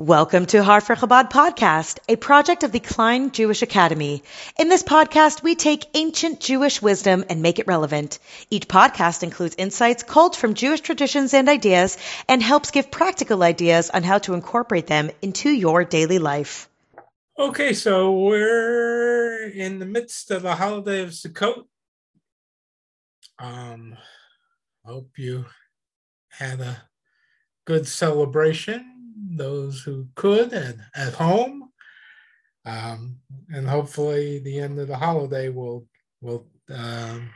Welcome to Harfer Chabad Podcast, a project of the Klein Jewish Academy. In this podcast, we take ancient Jewish wisdom and make it relevant. Each podcast includes insights culled from Jewish traditions and ideas and helps give practical ideas on how to incorporate them into your daily life. Okay, so we're in the midst of the holiday of Sukkot. Um, hope you had a good celebration those who could and at home. Um, and hopefully the end of the holiday will will um,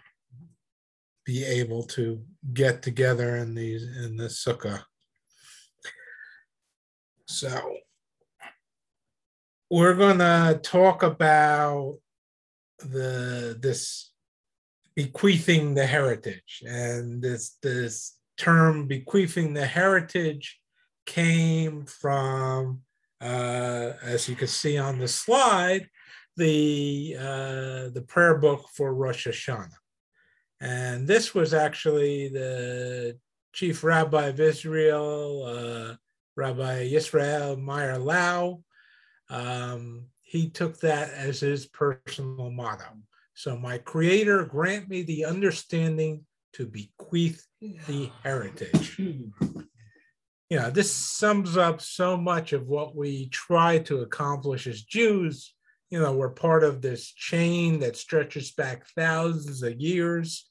be able to get together in these in the sukkah. So we're going to talk about the this bequeathing the heritage and this this term bequeathing the heritage came from, uh, as you can see on the slide, the uh, the prayer book for Rosh Hashanah, and this was actually the chief rabbi of Israel, uh, Rabbi Yisrael Meir Lau. Um, he took that as his personal motto. So, my Creator, grant me the understanding to bequeath the heritage you know, this sums up so much of what we try to accomplish as Jews. You know, we're part of this chain that stretches back thousands of years.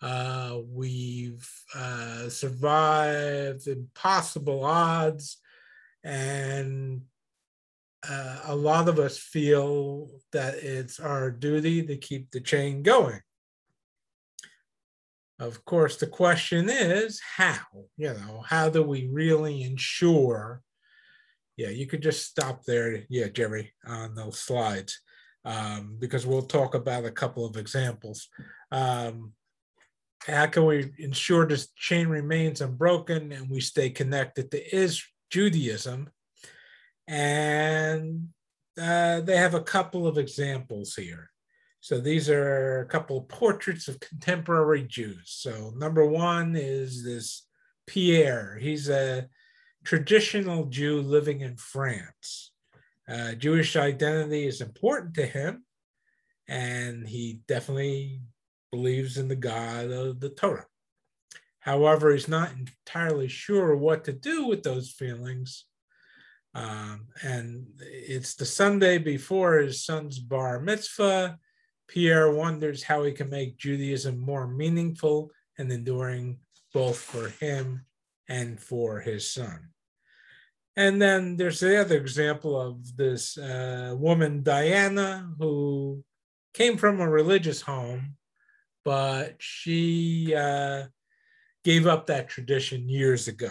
Uh, we've uh, survived impossible odds, and uh, a lot of us feel that it's our duty to keep the chain going. Of course, the question is how, you know, how do we really ensure? Yeah, you could just stop there, yeah, Jerry, on those slides, um, because we'll talk about a couple of examples. Um, how can we ensure this chain remains unbroken and we stay connected to is Judaism? And uh, they have a couple of examples here. So these are a couple of portraits of contemporary Jews. So number one is this Pierre. He's a traditional Jew living in France. Uh, Jewish identity is important to him, and he definitely believes in the God of the Torah. However, he's not entirely sure what to do with those feelings. Um, and it's the Sunday before his son's bar mitzvah Pierre wonders how he can make Judaism more meaningful and enduring both for him and for his son. And then there's the other example of this uh, woman, Diana, who came from a religious home, but she uh, gave up that tradition years ago.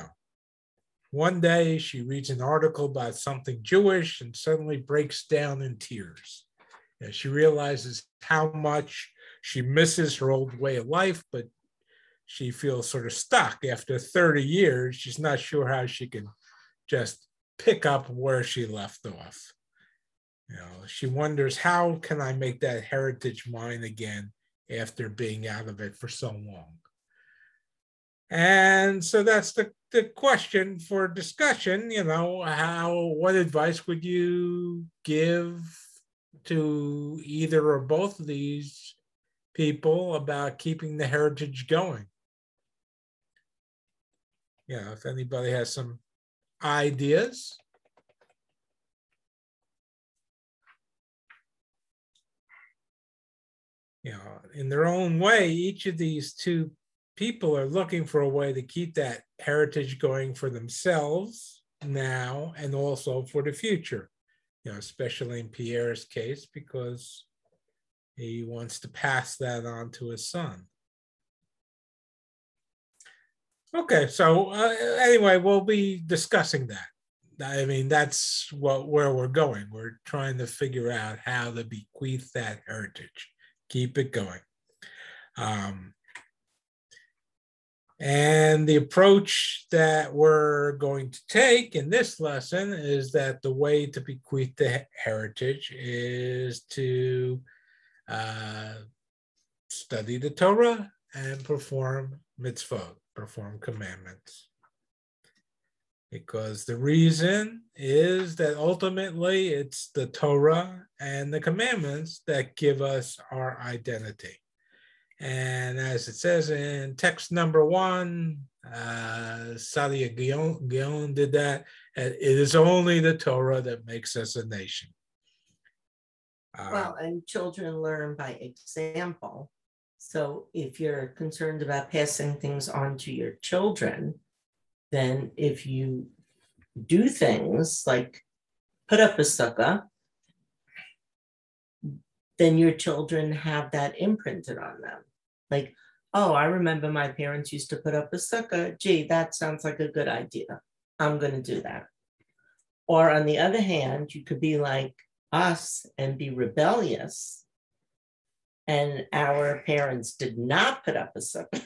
One day she reads an article about something Jewish and suddenly breaks down in tears. And she realizes how much she misses her old way of life, but she feels sort of stuck after 30 years. She's not sure how she can just pick up where she left off. You know, she wonders how can I make that heritage mine again after being out of it for so long. And so that's the, the question for discussion. You know, how what advice would you give to either or both of these people about keeping the heritage going. Yeah, if anybody has some ideas. You know, in their own way, each of these two people are looking for a way to keep that heritage going for themselves now and also for the future you know, especially in Pierre's case, because he wants to pass that on to his son. Okay, so uh, anyway, we'll be discussing that. I mean, that's what where we're going. We're trying to figure out how to bequeath that heritage, keep it going. Um, and the approach that we're going to take in this lesson is that the way to bequeath the heritage is to uh, study the Torah and perform mitzvot, perform commandments. because the reason is that ultimately it's the Torah and the commandments that give us our identity. And as it says in text number one, uh, Saadia Gaon did that. It is only the Torah that makes us a nation. Uh, well, and children learn by example. So if you're concerned about passing things on to your children, then if you do things like put up a sukkah, then your children have that imprinted on them. Like, oh, I remember my parents used to put up a sukkah. Gee, that sounds like a good idea. I'm going to do that. Or on the other hand, you could be like us and be rebellious. And our parents did not put up a sukkah.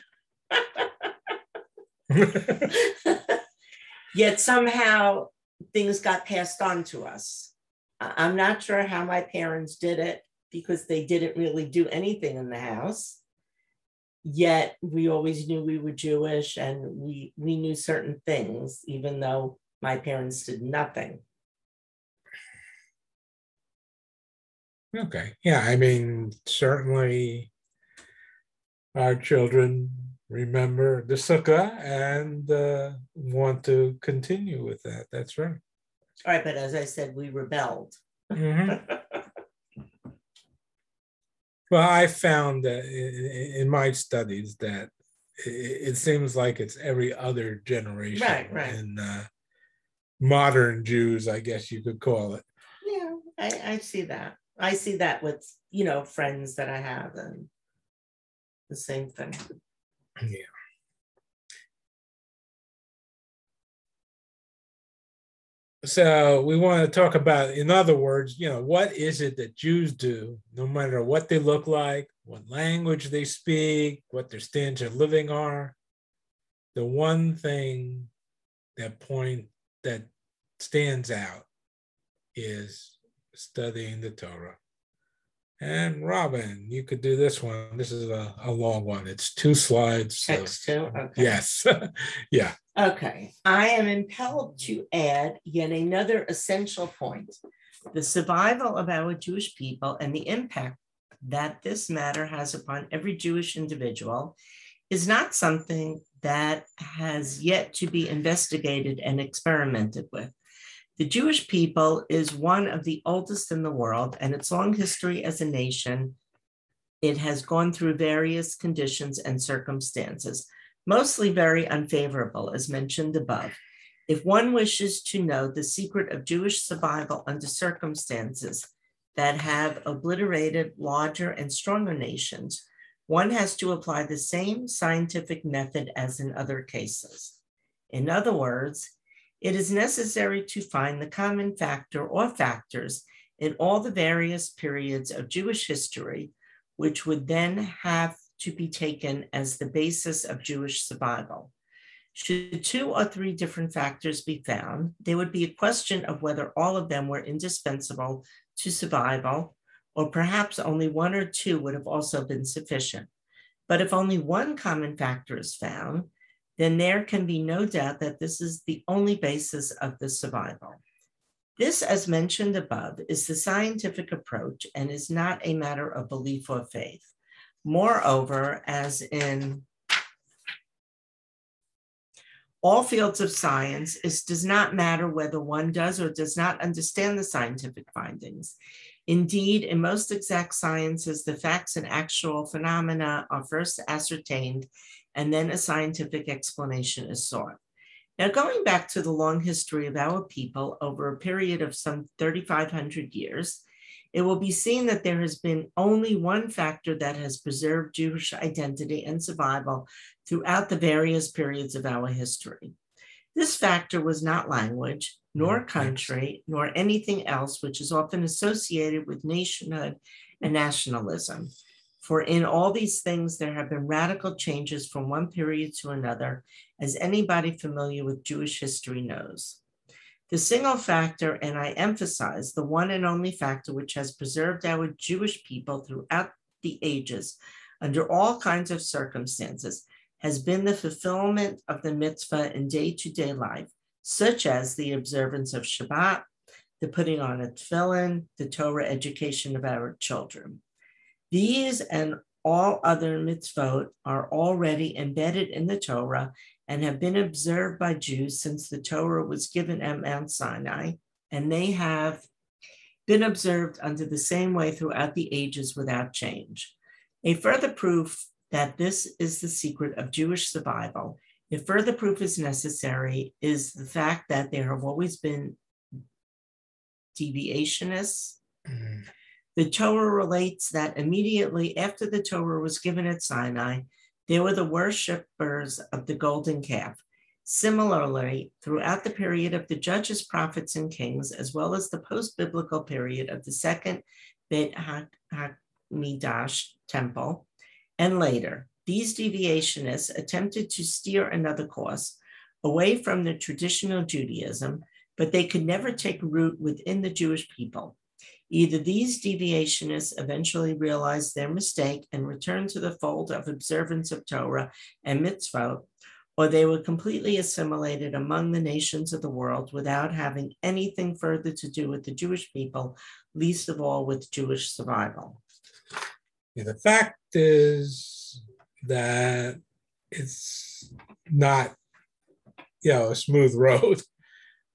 Yet somehow things got passed on to us. I'm not sure how my parents did it because they didn't really do anything in the house. Yet we always knew we were Jewish and we, we knew certain things, even though my parents did nothing. Okay. Yeah. I mean, certainly our children remember the sukkah and uh, want to continue with that. That's right. All right, but as I said, we rebelled. Mm-hmm. well, I found that in, in my studies that it, seems like it's every other generation. Right, right. And uh, modern Jews, I guess you could call it. Yeah, I, I see that. I see that with you know friends that I have and the same thing. Yeah. So we want to talk about, in other words, you know, what is it that Jews do, no matter what they look like, what language they speak, what their standards of living are. The one thing that point that stands out is studying the Torah. And Robin, you could do this one. This is a, a long one. It's two slides. Text two? Okay. Yes. yeah. Okay. I am impelled to add yet another essential point the survival of our Jewish people and the impact that this matter has upon every Jewish individual is not something that has yet to be investigated and experimented with. The Jewish people is one of the oldest in the world, and its long history as a nation, it has gone through various conditions and circumstances, mostly very unfavorable, as mentioned above. If one wishes to know the secret of Jewish survival under circumstances that have obliterated larger and stronger nations, one has to apply the same scientific method as in other cases. In other words, it is necessary to find the common factor or factors in all the various periods of Jewish history, which would then have to be taken as the basis of Jewish survival. Should two or three different factors be found, there would be a question of whether all of them were indispensable to survival, or perhaps only one or two would have also been sufficient. But if only one common factor is found, then there can be no doubt that this is the only basis of the survival. This, as mentioned above, is the scientific approach and is not a matter of belief or faith. Moreover, as in all fields of science, it does not matter whether one does or does not understand the scientific findings. Indeed, in most exact sciences, the facts and actual phenomena are first ascertained and then a scientific explanation is sought. Now, going back to the long history of our people over a period of some 3,500 years, it will be seen that there has been only one factor that has preserved Jewish identity and survival throughout the various periods of our history. This factor was not language, nor mm, country, nor anything else which is often associated with nationhood and nationalism. For in all these things, there have been radical changes from one period to another, as anybody familiar with Jewish history knows. The single factor, and I emphasize the one and only factor which has preserved our Jewish people throughout the ages under all kinds of circumstances, has been the fulfillment of the mitzvah in day to day life, such as the observance of Shabbat, the putting on a tefillin, the Torah education of our children. These and all other mitzvot are already embedded in the Torah and have been observed by Jews since the Torah was given at Mount Sinai, and they have been observed under the same way throughout the ages without change. A further proof that this is the secret of Jewish survival, if further proof is necessary, is the fact that there have always been deviationists. Mm-hmm. The Torah relates that immediately after the Torah was given at Sinai, they were the worshippers of the golden calf. Similarly, throughout the period of the judges, prophets, and kings, as well as the post biblical period of the second Beit HaMikdash temple, and later, these deviationists attempted to steer another course away from the traditional Judaism, but they could never take root within the Jewish people. Either these deviationists eventually realized their mistake and returned to the fold of observance of Torah and mitzvot, or they were completely assimilated among the nations of the world without having anything further to do with the Jewish people, least of all with Jewish survival. Yeah, the fact is that it's not, you know, a smooth road.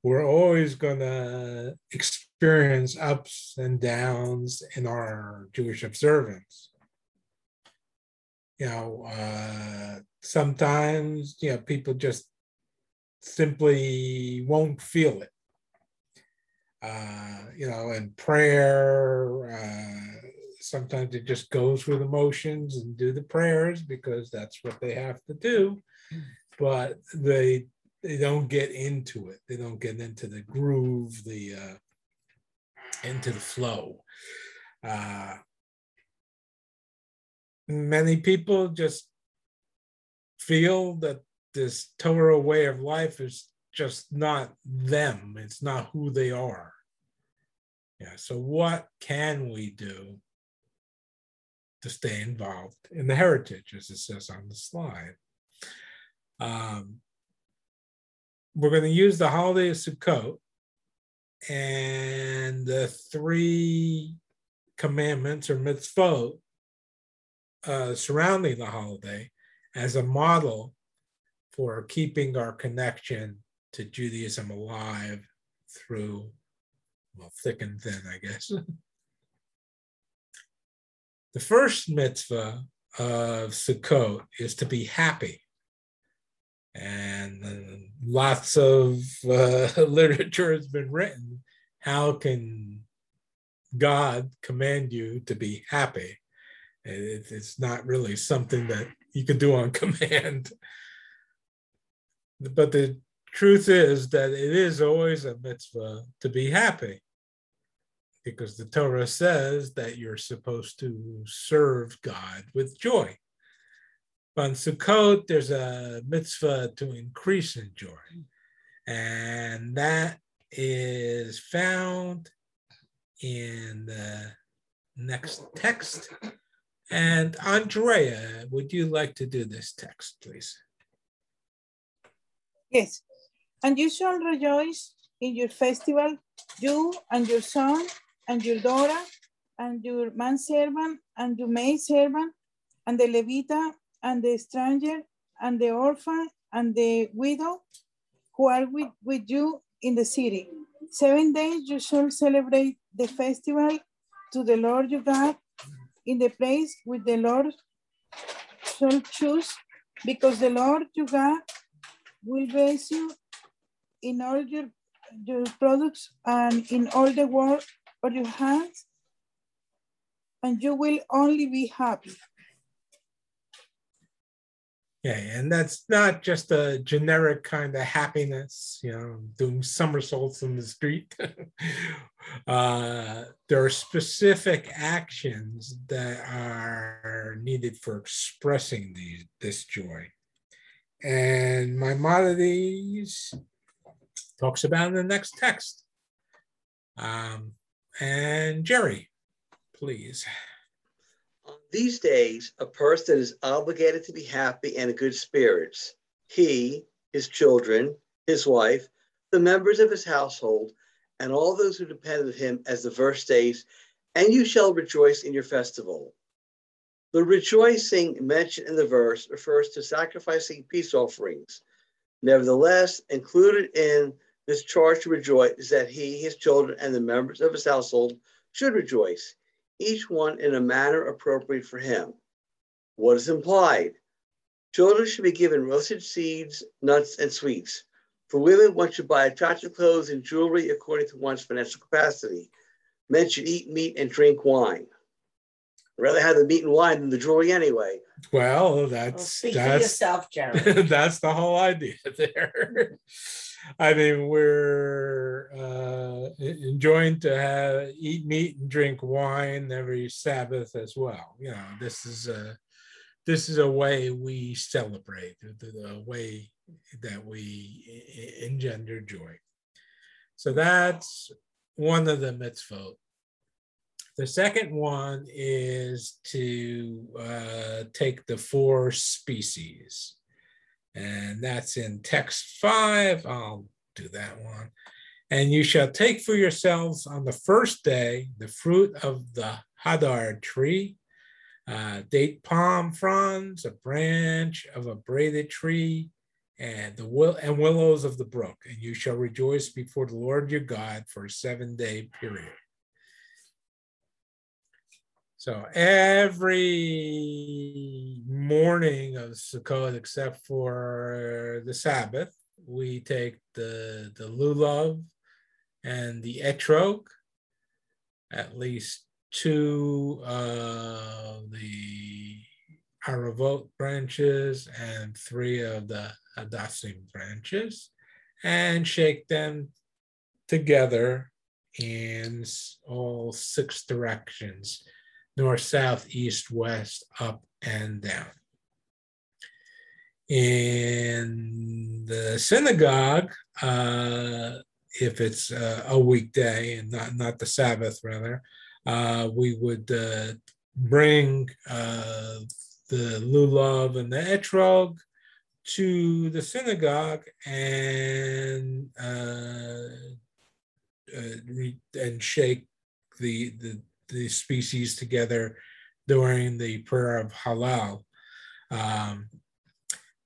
We're always going to experience ups and downs in our Jewish observance. You know, uh, sometimes, you know, people just simply won't feel it. Uh, you know, and prayer, uh, sometimes it just goes with emotions and do the prayers because that's what they have to do. But they they don't get into it. They don't get into the groove, the uh, into the flow. Uh, many people just feel that this Torah way of life is just not them. It's not who they are. Yeah. So what can we do to stay involved in the heritage, as it says on the slide? Um, we're going to use the holiday of Sukkot and the three commandments or mitzvot uh, surrounding the holiday as a model for keeping our connection to Judaism alive through, well, thick and thin, I guess. the first mitzvah of Sukkot is to be happy and lots of uh, literature has been written. How can God command you to be happy? It, it's not really something that you can do on command. But the truth is that it is always a mitzvah to be happy because the Torah says that you're supposed to serve God with joy. On Sukkot, there's a mitzvah to increase in joy. And that is found in the next text. And Andrea, would you like to do this text, please? Yes. And you shall rejoice in your festival, you and your son and your daughter and your manservant and your maidservant and the Levite and the stranger and the orphan and the widow who are with, with you in the city. Seven days you shall celebrate the festival to the Lord your God in the place which the Lord shall choose, because the Lord your God will bless you in all your, your products and in all the work of your hands, and you will only be happy. Okay, and that's not just a generic kind of happiness, you know, doing somersaults in the street. uh, there are specific actions that are needed for expressing this joy. And Maimonides talks about in the next text. Um, and Jerry, please. These days, a person is obligated to be happy and in good spirits. He, his children, his wife, the members of his household, and all those who depend on him, as the verse states, and you shall rejoice in your festival. The rejoicing mentioned in the verse refers to sacrificing peace offerings. Nevertheless, included in this charge to rejoice is that he, his children, and the members of his household should rejoice, each one in a manner appropriate for him. What is implied? Children should be given roasted seeds, nuts, and sweets. For women, one should buy attractive clothes and jewelry according to one's financial capacity. Men should eat meat and drink wine. I'd rather have the meat and wine than the jewelry anyway. Well, Well, that's for that's yourself, Jared. that's the whole idea there. I mean, we're uh, enjoying to have eat meat and drink wine every Sabbath as well. You know, this is a this is a way we celebrate the, way that we engender joy. So that's one of the mitzvot. The second one is to uh, take the four species. And that's in text five. I'll do that one. And you shall take for yourselves on the first day the fruit of the hadar tree, uh, date palm fronds, a branch of a braided tree, and the will and willows of the brook. And you shall rejoice before the Lord your God for a seven day period. So every morning of Sukkot, except for the Sabbath, we take the the lulav and the etrog, at least two of the aravot branches and three of the hadassim branches, and shake them together in all six directions north, south, east, west, up, and down. In the synagogue, uh, if it's uh, a weekday and not, not the Sabbath, rather, uh, we would uh, bring uh, the lulav and the etrog to the synagogue and uh, uh, and shake the, the the species together during the prayer of Hallel, um,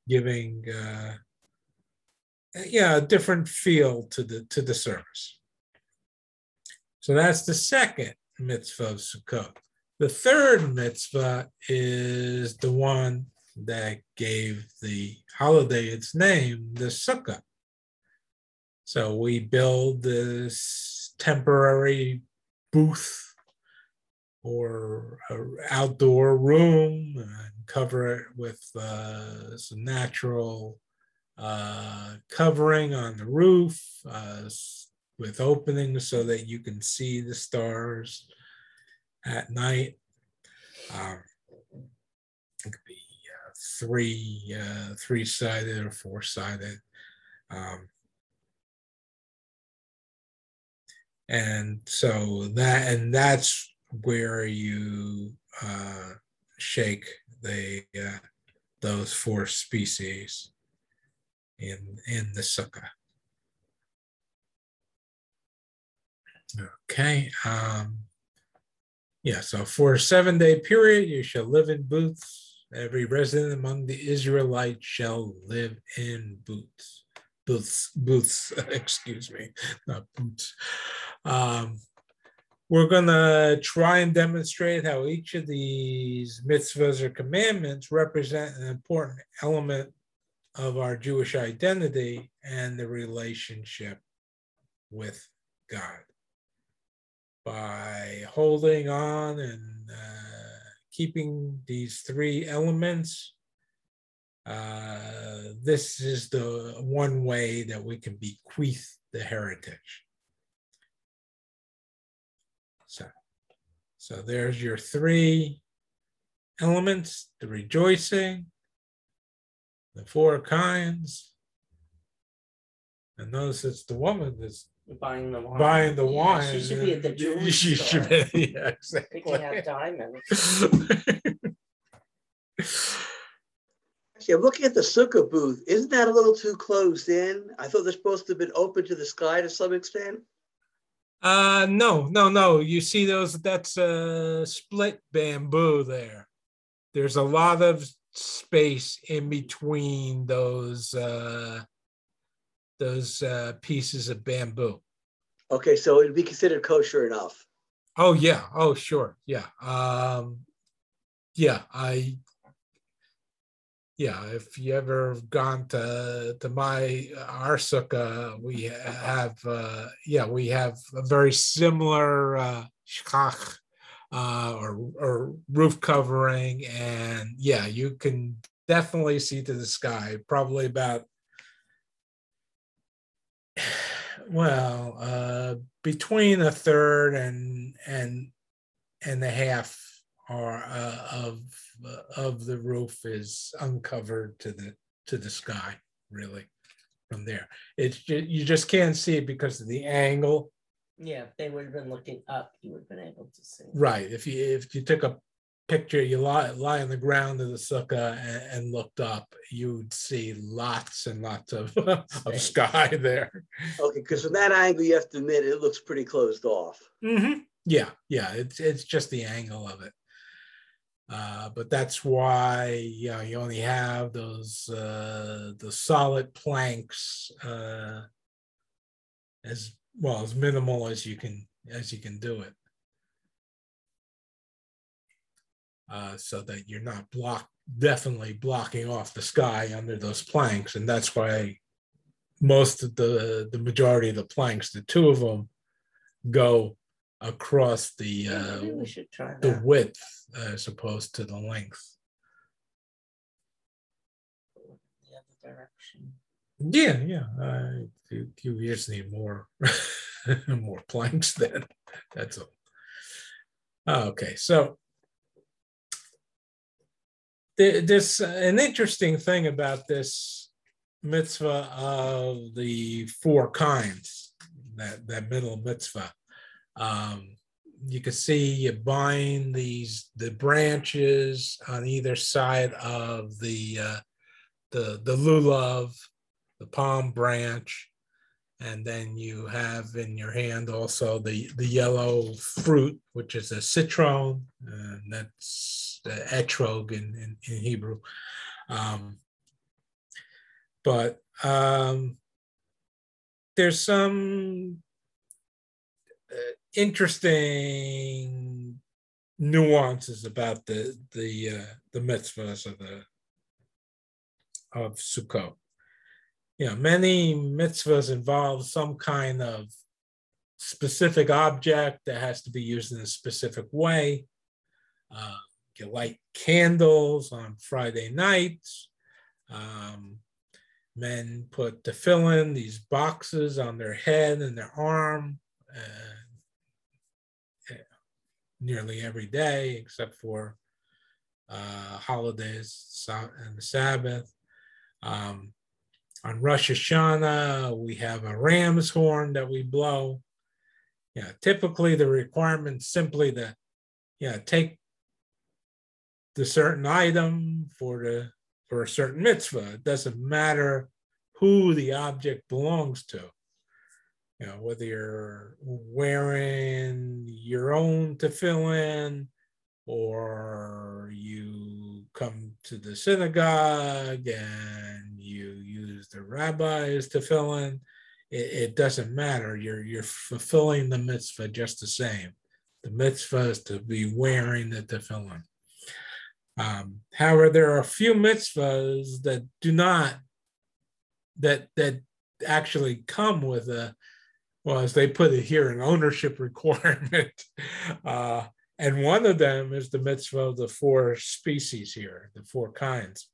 giving uh, yeah a different feel to the to the service. So that's the second mitzvah of Sukkot. The third mitzvah is the one that gave the holiday its name, the Sukkah. So we build this temporary booth or a outdoor room and cover it with uh, some natural uh, covering on the roof uh, with openings so that you can see the stars at night. Um, it could be uh, three uh, three sided or four sided. Um, and so that and that's where you uh, shake the uh, those four species in in the sukkah. Okay. Um, yeah. So for a seven day period, you shall live in booths. Every resident among the Israelites shall live in booths. Booths. Booths. Excuse me. Not boots. Um, we're going to try and demonstrate how each of these mitzvahs or commandments represent an important element of our Jewish identity and the relationship with God. By holding on and uh, keeping these three elements, uh, this is the one way that we can bequeath the heritage. So, so there's your three elements the rejoicing, the four kinds. And notice it's the woman that's Buying the wine. buying the Yeah, wine. She should be at the jewelry She store. should be, yeah, Picking out exactly. diamonds. Actually, I'm looking at the sukkah booth. Isn't that a little too closed in? I thought they're supposed to have been open to the sky to some extent. Uh, no, no, no. You see those? That's a split bamboo there. There's a lot of space in between those uh, those uh, pieces of bamboo. Okay, so it'd be considered kosher enough. Oh yeah. Oh sure. Yeah. Um, yeah. I. Yeah. If you ever gone to to my our sukkah, we have uh, yeah we have a very similar uh, shkach uh, or or roof covering, and yeah, you can definitely see to the sky. Probably about well uh, between a third and and and a half or uh, of uh, of the roof is uncovered to the to the sky really from there it's ju- you just can't see it because of the angle Yeah, if they would have been looking up, you would have been able to see. right if you if you took a picture you lie lie on the ground of the sukkah and, and looked up you'd see lots and lots of of sky there Okay, because from that angle, you have to admit it looks pretty closed off. Mm-hmm. Yeah, yeah. It's it's just the angle of it. Uh, but that's why you know you only have those uh, the solid planks uh, as well as minimal as you can as you can do it, uh, so that you're not block definitely blocking off the sky under those planks, and that's why most of the the majority of the planks, the two of them, go across the uh, we try the width as opposed to the length. The other direction. Yeah, yeah. Uh, you, you just need more more planks then. That's all. Okay, so th- this an interesting thing about this mitzvah of the four kinds, that that middle mitzvah. Um, you can see you bind these the branches on either side of the uh, the the lulav, the palm branch, and then you have in your hand also the the yellow fruit, which is a citron, and that's the etrog in in, in Hebrew. Um, but um, there's some interesting nuances about the the uh, the mitzvahs of the of Sukkot. You know, many mitzvahs involve some kind of specific object that has to be used in a specific way. Uh, you light candles on Friday nights. Um, men put tefillin, these boxes on their head and their arm, uh, nearly every day except for uh, holidays and the Sabbath. Um, on Rosh Hashanah, we have a ram's horn that we blow. Yeah, typically the requirement simply to, yeah, take the certain item for the for a certain mitzvah. It doesn't matter who the object belongs to. You know, whether you're wearing your own tefillin or you come to the synagogue and you use the rabbi's tefillin, it, it doesn't matter. You're you're fulfilling the mitzvah just the same. The mitzvah is to be wearing the tefillin. Um, however, there are a few mitzvahs that do not that that actually come with a well, as they put it here, an ownership requirement. Uh, and one of them is the mitzvah of the four species here, the four kinds.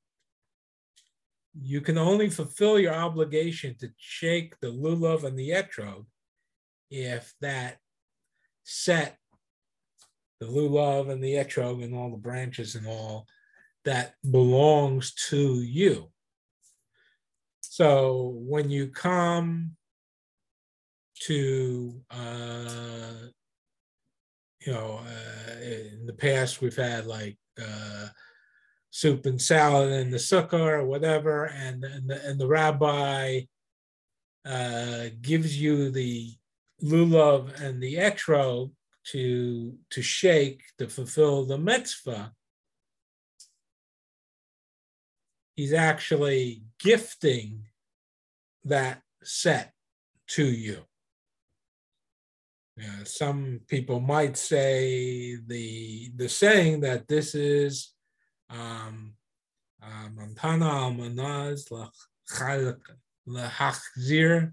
You can only fulfill your obligation to shake the lulav and the etrog if that set, the lulav and the etrog and all the branches and all, that belongs to you. So when you come to uh, you know uh, in the past we've had like uh, soup and salad in the sukkah or whatever, and and the, and the rabbi uh, gives you the lulav and the etrog to to shake to fulfill the mitzvah. He's actually gifting that set to you. Yeah, some people might say the the saying that this is um, uh, Montana Almanaz Lahachzir,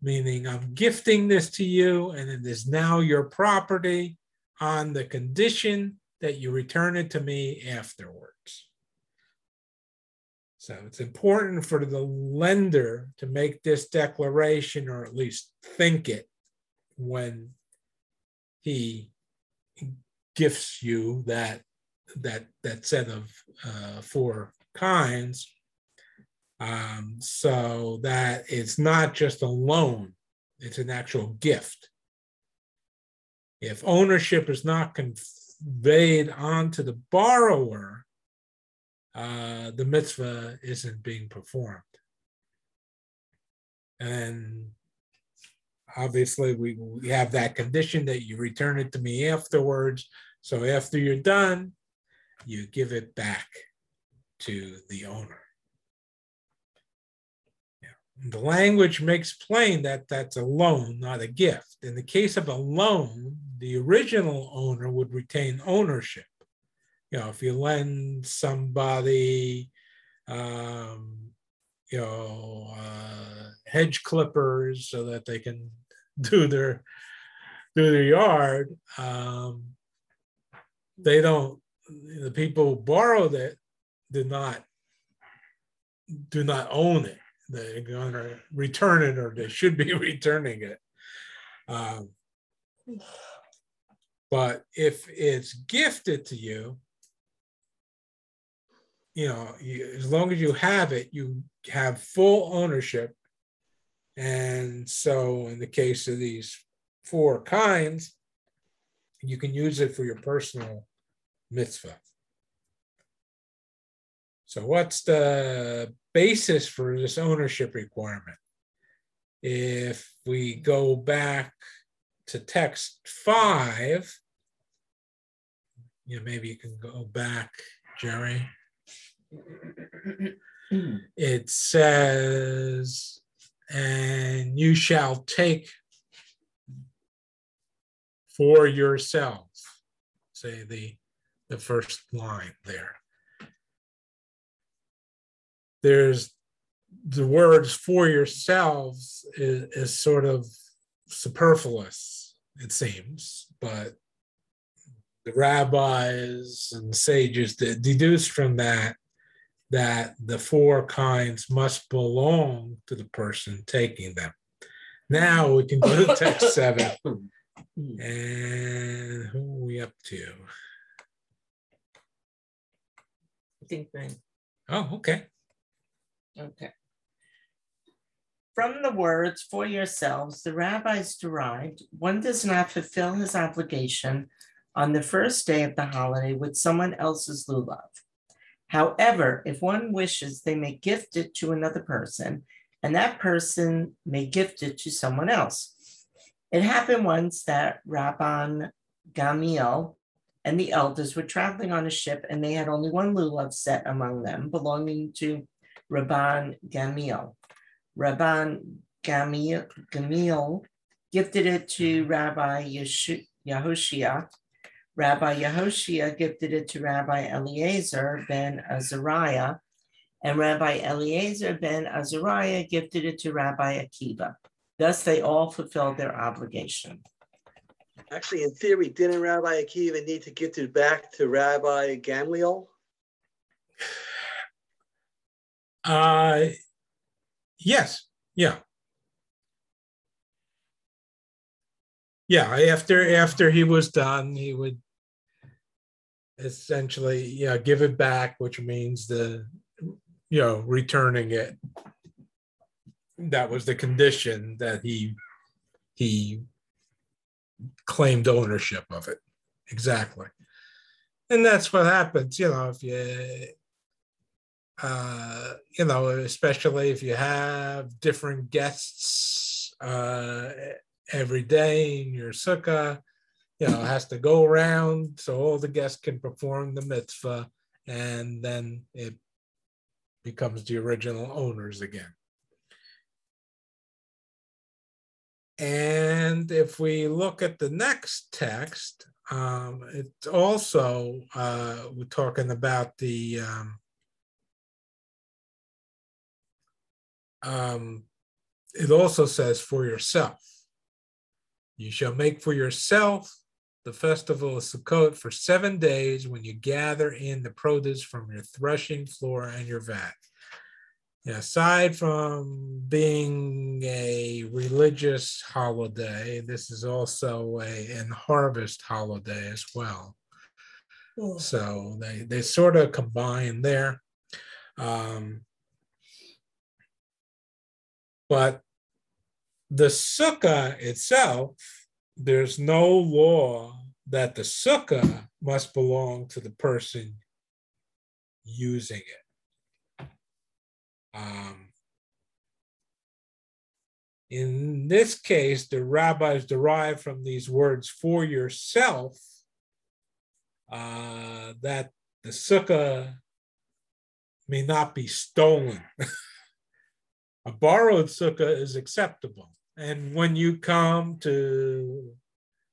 meaning I'm gifting this to you and it is now your property on the condition that you return it to me afterwards. So it's important for the lender to make this declaration or at least think it when he gifts you that that that set of uh, four kinds um, so that it's not just a loan it's an actual gift. If ownership is not conveyed onto the borrower uh, the mitzvah isn't being performed. And obviously we, we have that condition that you return it to me afterwards. So after you're done you give it back to the owner. Yeah. the language makes plain that that's a loan not a gift. In the case of a loan the original owner would retain ownership. You know if you lend somebody um, you know, uh, hedge clippers so that they can do their do their yard. Um, they don't. The people who borrow that do not do not own it. They're going to return it, or they should be returning it. Um, but if it's gifted to you, you know, you, as long as you have it, you have full ownership. And so, in the case of these four kinds, you can use it for your personal mitzvah. So, what's the basis for this ownership requirement? If we go back to text five, you know, maybe you can go back, Jerry. It says, and you shall take for yourselves. Say the the first line there. There's the words for yourselves is, is sort of superfluous, it seems, but the rabbis and sages that deduced from that that the four kinds must belong to the person taking them. Now we can go to text seven. Hmm. And who are we up to? I think nine. Oh, okay. Okay. From the words for yourselves, the rabbis derived one does not fulfill his obligation on the first day of the holiday with someone else's lulav. However, if one wishes, they may gift it to another person, and that person may gift it to someone else. It happened once that Rabban Gamliel and the elders were traveling on a ship, and they had only one lulav set among them, belonging to Rabban Gamliel. Rabban Gamliel, Gamliel gifted it to Rabbi Yehoshua, Rabbi Yehoshua gifted it to Rabbi Eliezer ben Azariah, and Rabbi Eliezer ben Azariah gifted it to Rabbi Akiva. Thus, they all fulfilled their obligation. Actually, in theory, didn't Rabbi Akiva need to gift it back to Rabbi Gamliel? Uh, yes, yeah. Yeah, after after he was done, he would essentially yeah give it back which means the you know returning it. That was the condition that he he claimed ownership of it. Exactly. And that's what happens you know if you uh, you know, especially if you have different guests uh, every day in your sukkah, you know, has to go around so all the guests can perform the mitzvah, and then it becomes the original owners again. And if we look at the next text, um, it's also uh, we're talking about the um, um, it also says for yourself. You shall make for yourself the festival of Sukkot for seven days when you gather in the produce from your threshing floor and your vat. aside from being a religious holiday, this is also a an harvest holiday as well. Oh. So they, they sort of combine there. Um, but the sukkah itself, there's no law that the sukkah must belong to the person using it. Um, in this case, the rabbis derive from these words for yourself uh, that the sukkah may not be stolen. a borrowed sukkah is acceptable. And when you come to,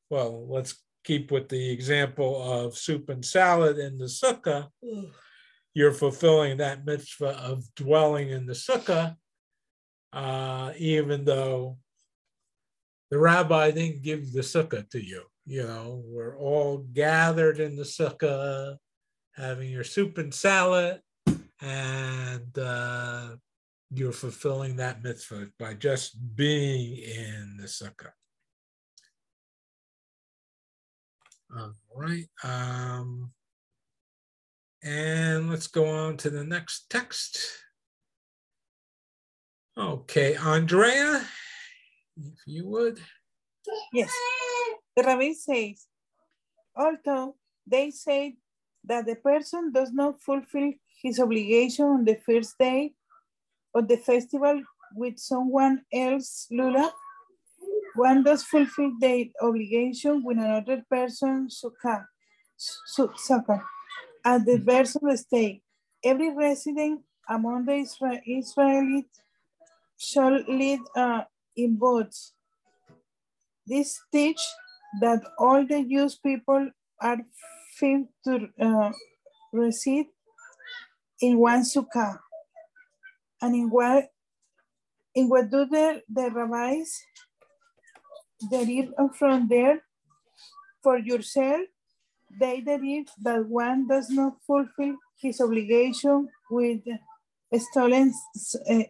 well, let's keep with the example of soup and salad in the sukkah, you're fulfilling that mitzvah of dwelling in the sukkah, uh, even though the rabbi didn't give the sukkah to you. You know, we're all gathered in the sukkah, having your soup and salad, and uh, you're fulfilling that mitzvah by just being in the sukkah. All right. Um, and let's go on to the next text. Okay, Andrea, if you would. Yes. The rabbi says, although they say that the person does not fulfill his obligation on the first day of the festival with someone else lulav, one does fulfill their obligation with another person sukkah, sukkah. At the verse of the state, every resident among the Isra Israelites shall lead uh, in boats. This teach that all the Jewish people are fit to uh, reside in one sukkah. And in what, in what do the, the rabbis derive from there for yourself? They derive that one does not fulfill his obligation with stolen, uh,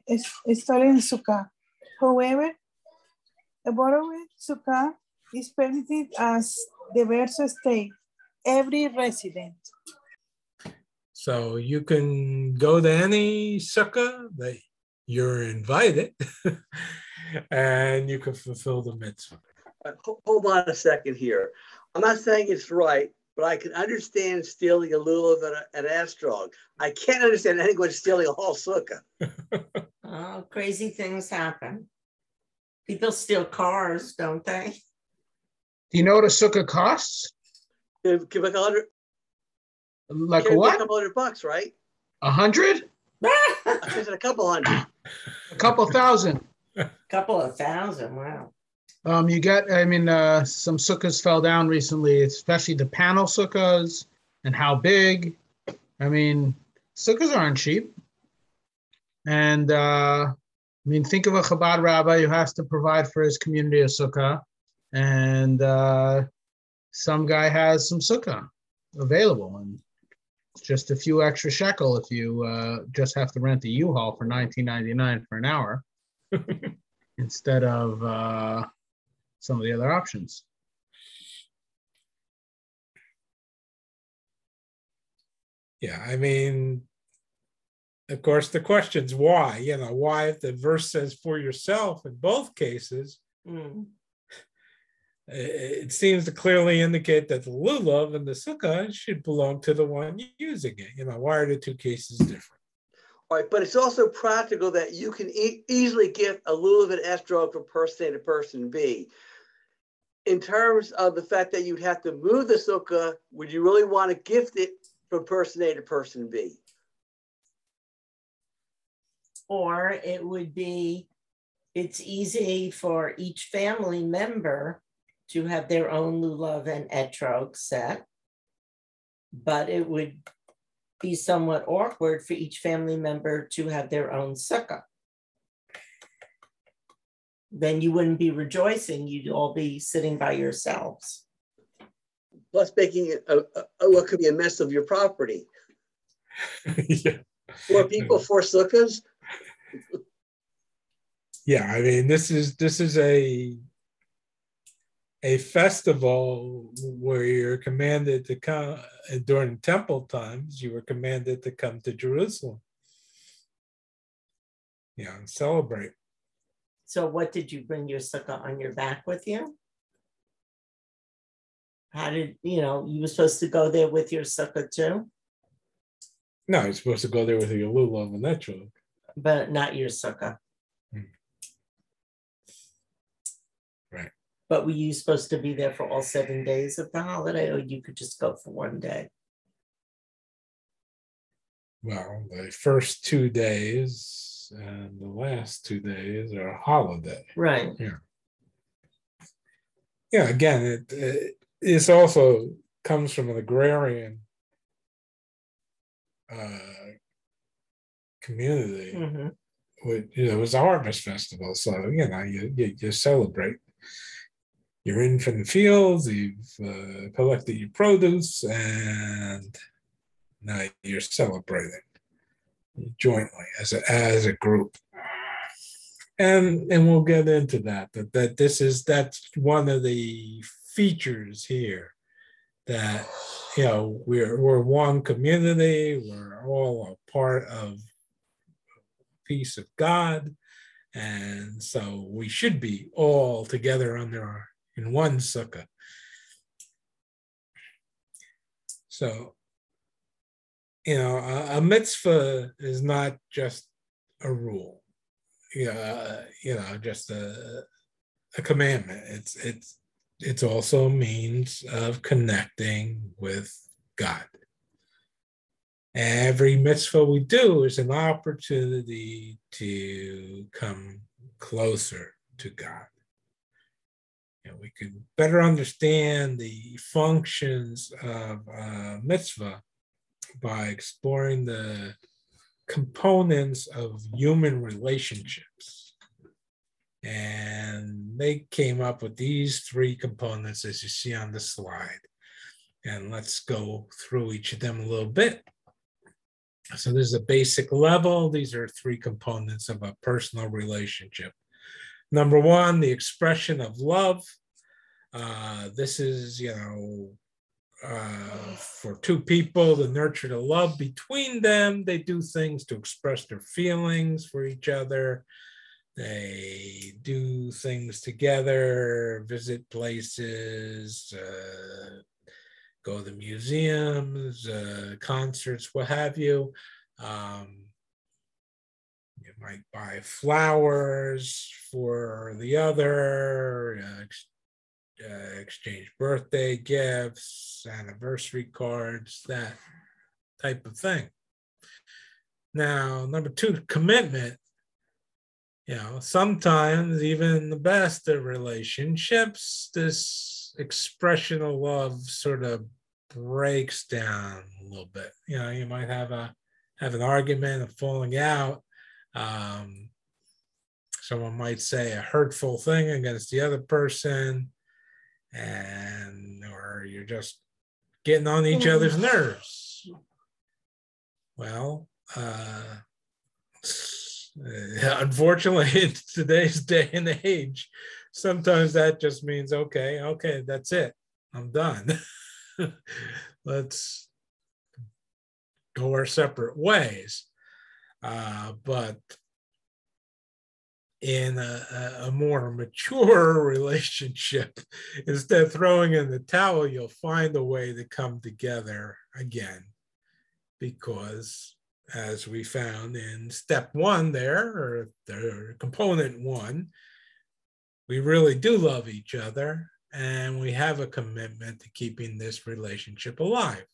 stolen sukkah. However, a borrowed sukkah is permitted as the verse state, every resident. So you can go to any sukkah that you're invited and you can fulfill the mitzvah. Uh, hold on a second here. I'm not saying it's right, but I can understand stealing a lulav at, an etrog. I can't understand anyone stealing a whole sukkah. oh, crazy things happen. People steal cars, don't they? Do you know what a sukkah costs? Give, give a hundred, like a what? A couple hundred bucks, right? A hundred? I said a couple hundred. A couple thousand. A couple of thousand. Wow. Um, you get, I mean, uh, some sukkahs fell down recently, especially the panel sukkahs and how big. I mean, sukkahs aren't cheap. And uh, I mean, think of a Chabad rabbi who has to provide for his community a sukkah, and uh, some guy has some sukkah available, and just a few extra shekel if you uh, just have to rent a U-Haul for 19.99 for an hour instead of uh, some of the other options. Yeah, I mean, of course, the question's why. You know, why if the verse says for yourself in both cases, Mm. It seems to clearly indicate that the lulav and the sukkah should belong to the one using it. You know, why are the two cases different? Right, but it's also practical that you can e- easily give a lulav etrog from person A to person B. In terms of the fact that you'd have to move the sukkah, would you really want to gift it from person A to person B? Or it would be, it's easy for each family member to have their own lulav and etrog set. But it would be somewhat awkward for each family member to have their own sukkah. Then you wouldn't be rejoicing, you'd all be sitting by yourselves. Plus, making it a, a, what could be a mess of your property. yeah. Four people, four sukkahs. yeah, I mean, this is this is a a festival where you're commanded to come during temple times you were commanded to come to jerusalem. Yeah and celebrate. So what did you bring your sukkah on your back with you? How did you know you were supposed to go there with your sukkah too? No you're supposed to go there with your lulav and that but not your sukkah But were you supposed to be there for all seven days of the holiday, or you could just go for one day? Well, the first two days and the last two days are a holiday. Right. Yeah. Yeah. Again, it, it it's also comes from an agrarian uh, community. Mm-hmm. With, you know, it was a harvest festival, so you know you, you, you celebrate you're in from the fields, you've uh, collected your produce, and now you're celebrating jointly as a, as a group. And and we'll get into that. That that this is that's one of the features here that you know we're we're one community, we're all a part of piece of God. And so we should be all together under in one sukkah. So, you know, a, a mitzvah is not just a rule, you know, you know just a, a commandment. It's it's it's also a means of connecting with God. Every mitzvah we do is an opportunity to come closer to God know, we could better understand the functions of uh, mitzvah by exploring the components of human relationships. And they came up with these three components as you see on the slide. And let's go through each of them a little bit. So there's a basic level. These are three components of a personal relationship. Number one, the expression of love. Uh, this is, you know, uh, for two people to nurture the love between them. They do things to express their feelings for each other. They do things together, visit places, uh, go to museums, uh, concerts, what have you. Um, might buy flowers for the other, uh, uh, exchange birthday gifts, anniversary cards, that type of thing. Now, number two, commitment. You know, sometimes even the best of relationships, this expression of love sort of breaks down a little bit. You know, you might have a have an argument, a falling out, um, someone might say a hurtful thing against the other person, and or you're just getting on each other's nerves. Well, uh, unfortunately, in today's day and age, sometimes that just means okay, okay, that's it. I'm done. Let's go our separate ways. Uh, but in a, a, more mature relationship, instead of throwing in the towel, you'll find a way to come together again because as we found in step one there, or the component one, we really do love each other and we have a commitment to keeping this relationship alive.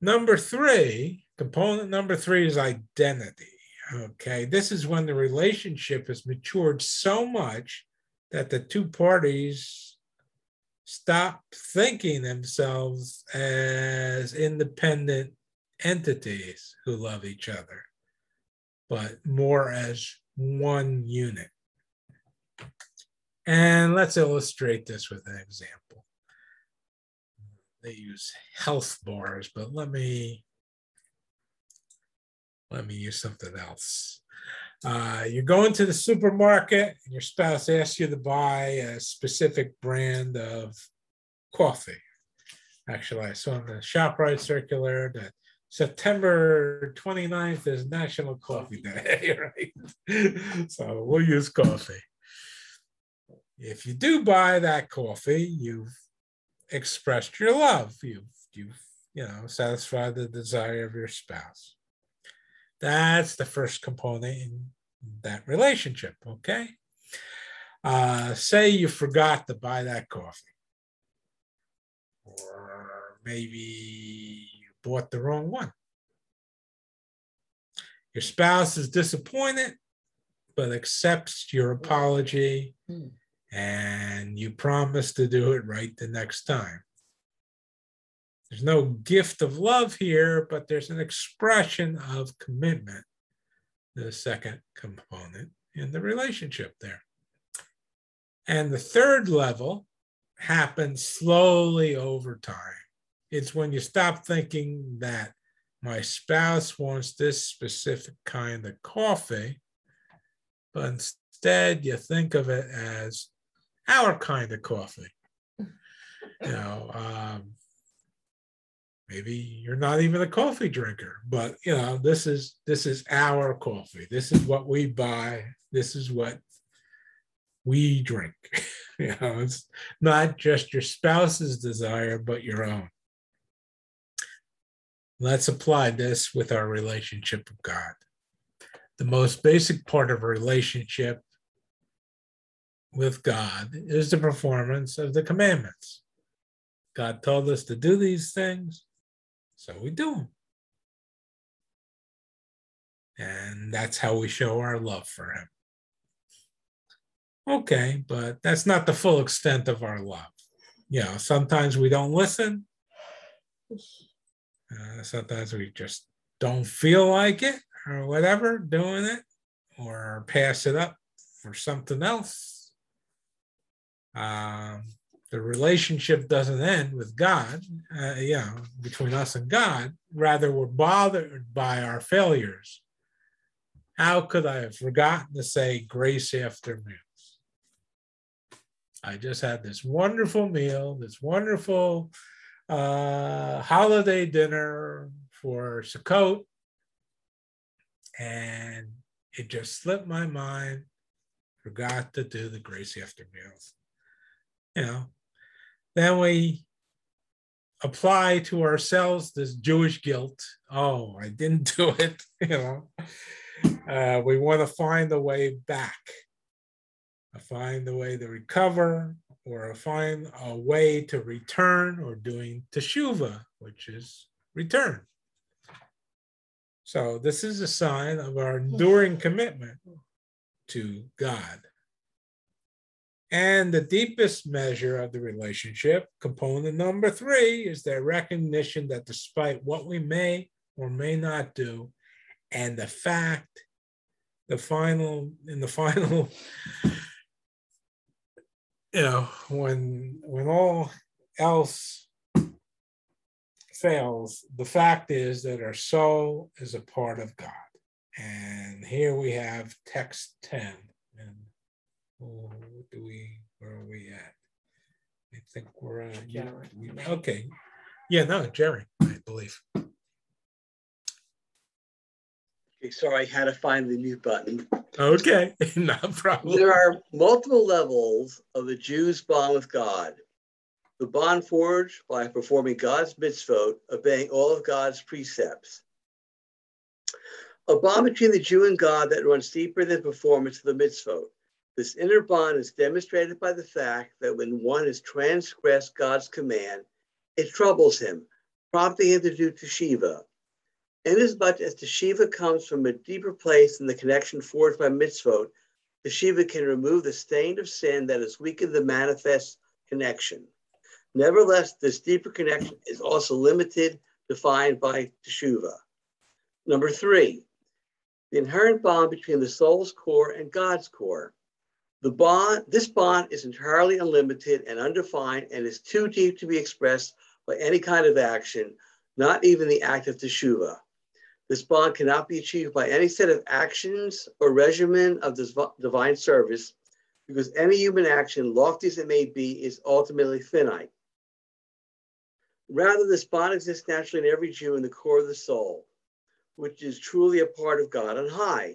Number three, component number three is identity. Okay, this is when the relationship has matured so much that the two parties stop thinking themselves as independent entities who love each other, but more as one unit. And let's illustrate this with an example. They use health bars, but let me let me use something else. Uh, you're going to the supermarket and your spouse asks you to buy a specific brand of coffee. Actually, I saw in the ShopRite circular that September 29th is National Coffee Day, right? so we'll use coffee. If you do buy that coffee, you've expressed your love. You've, you've you know, satisfied the desire of your spouse. That's the first component in that relationship, okay? Uh, say you forgot to buy that coffee. Or maybe you bought the wrong one. Your spouse is disappointed, but accepts your apology hmm. And you promise to do it right the next time. There's no gift of love here, but there's an expression of commitment, the second component in the relationship there. And the third level happens slowly over time it's when you stop thinking that my spouse wants this specific kind of coffee, but instead you think of it as our kind of coffee. You know, um, maybe you're not even a coffee drinker, but you know, this is this is our coffee. This is what we buy. This is what we drink. you know, it's not just your spouse's desire, but your own. Let's apply this with our relationship with God. The most basic part of a relationship with God is the performance of the commandments. God told us to do these things, so we do them. And that's how we show our love for Him. Okay, but that's not the full extent of our love. You know, sometimes we don't listen. Uh, sometimes we just don't feel like it or whatever, doing it, or pass it up for something else. Um, the relationship doesn't end with God, uh, you know, between us and God. Rather, we're bothered by our failures. How could I have forgotten to say grace after meals? I just had this wonderful meal, this wonderful uh, holiday dinner for Sukkot, and it just slipped my mind. Forgot to do the grace after meals. You know, then we apply to ourselves this Jewish guilt. Oh, I didn't do it. You know, uh, we want to find a way back, a find a way to recover, or a find a way to return or doing teshuva, which is return. So this is a sign of our enduring commitment to God. And the deepest measure of the relationship, component number three, is the recognition that despite what we may or may not do, and the fact, the final, in the final you know, when when all else fails, the fact is that our soul is a part of God. And here we have text 10. And oh, do we where are we at? I think we're uh, yeah, okay. Yeah, no, Jerry, I believe. Okay, sorry, I had to find the mute button. Okay, no problem. There are multiple levels of the Jews' bond with God. The bond forged by performing God's mitzvot, obeying all of God's precepts. A bond between the Jew and God that runs deeper than performance of the mitzvot. This inner bond is demonstrated by the fact that when one has transgressed God's command, it troubles him, prompting him to do teshuva. Inasmuch as teshuva comes from a deeper place than the connection forged by mitzvot, teshuva can remove the stain of sin that has weakened the manifest connection. Nevertheless, this deeper connection is also limited, defined by teshuva. Number three, the inherent bond between the soul's core and God's core. The bond, this bond is entirely unlimited and undefined and is too deep to be expressed by any kind of action, not even the act of teshuva. This bond cannot be achieved by any set of actions or regimen of this divine service, because any human action, lofty as it may be, is ultimately finite. Rather, this bond exists naturally in every Jew in the core of the soul which is truly a part of God on high.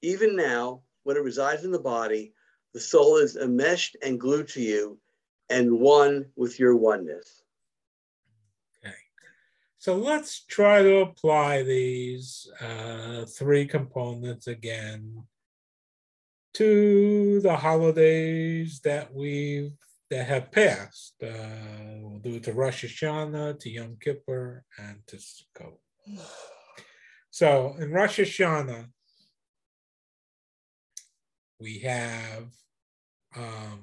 Even now, when it resides in the body, the soul is enmeshed and glued to you and one with your oneness. Okay. So let's try to apply these uh, three components again to the holidays that we've that have passed. Uh, we'll do it to Rosh Hashanah, to Yom Kippur, and to Sukkot. So in Rosh Hashanah, we have um,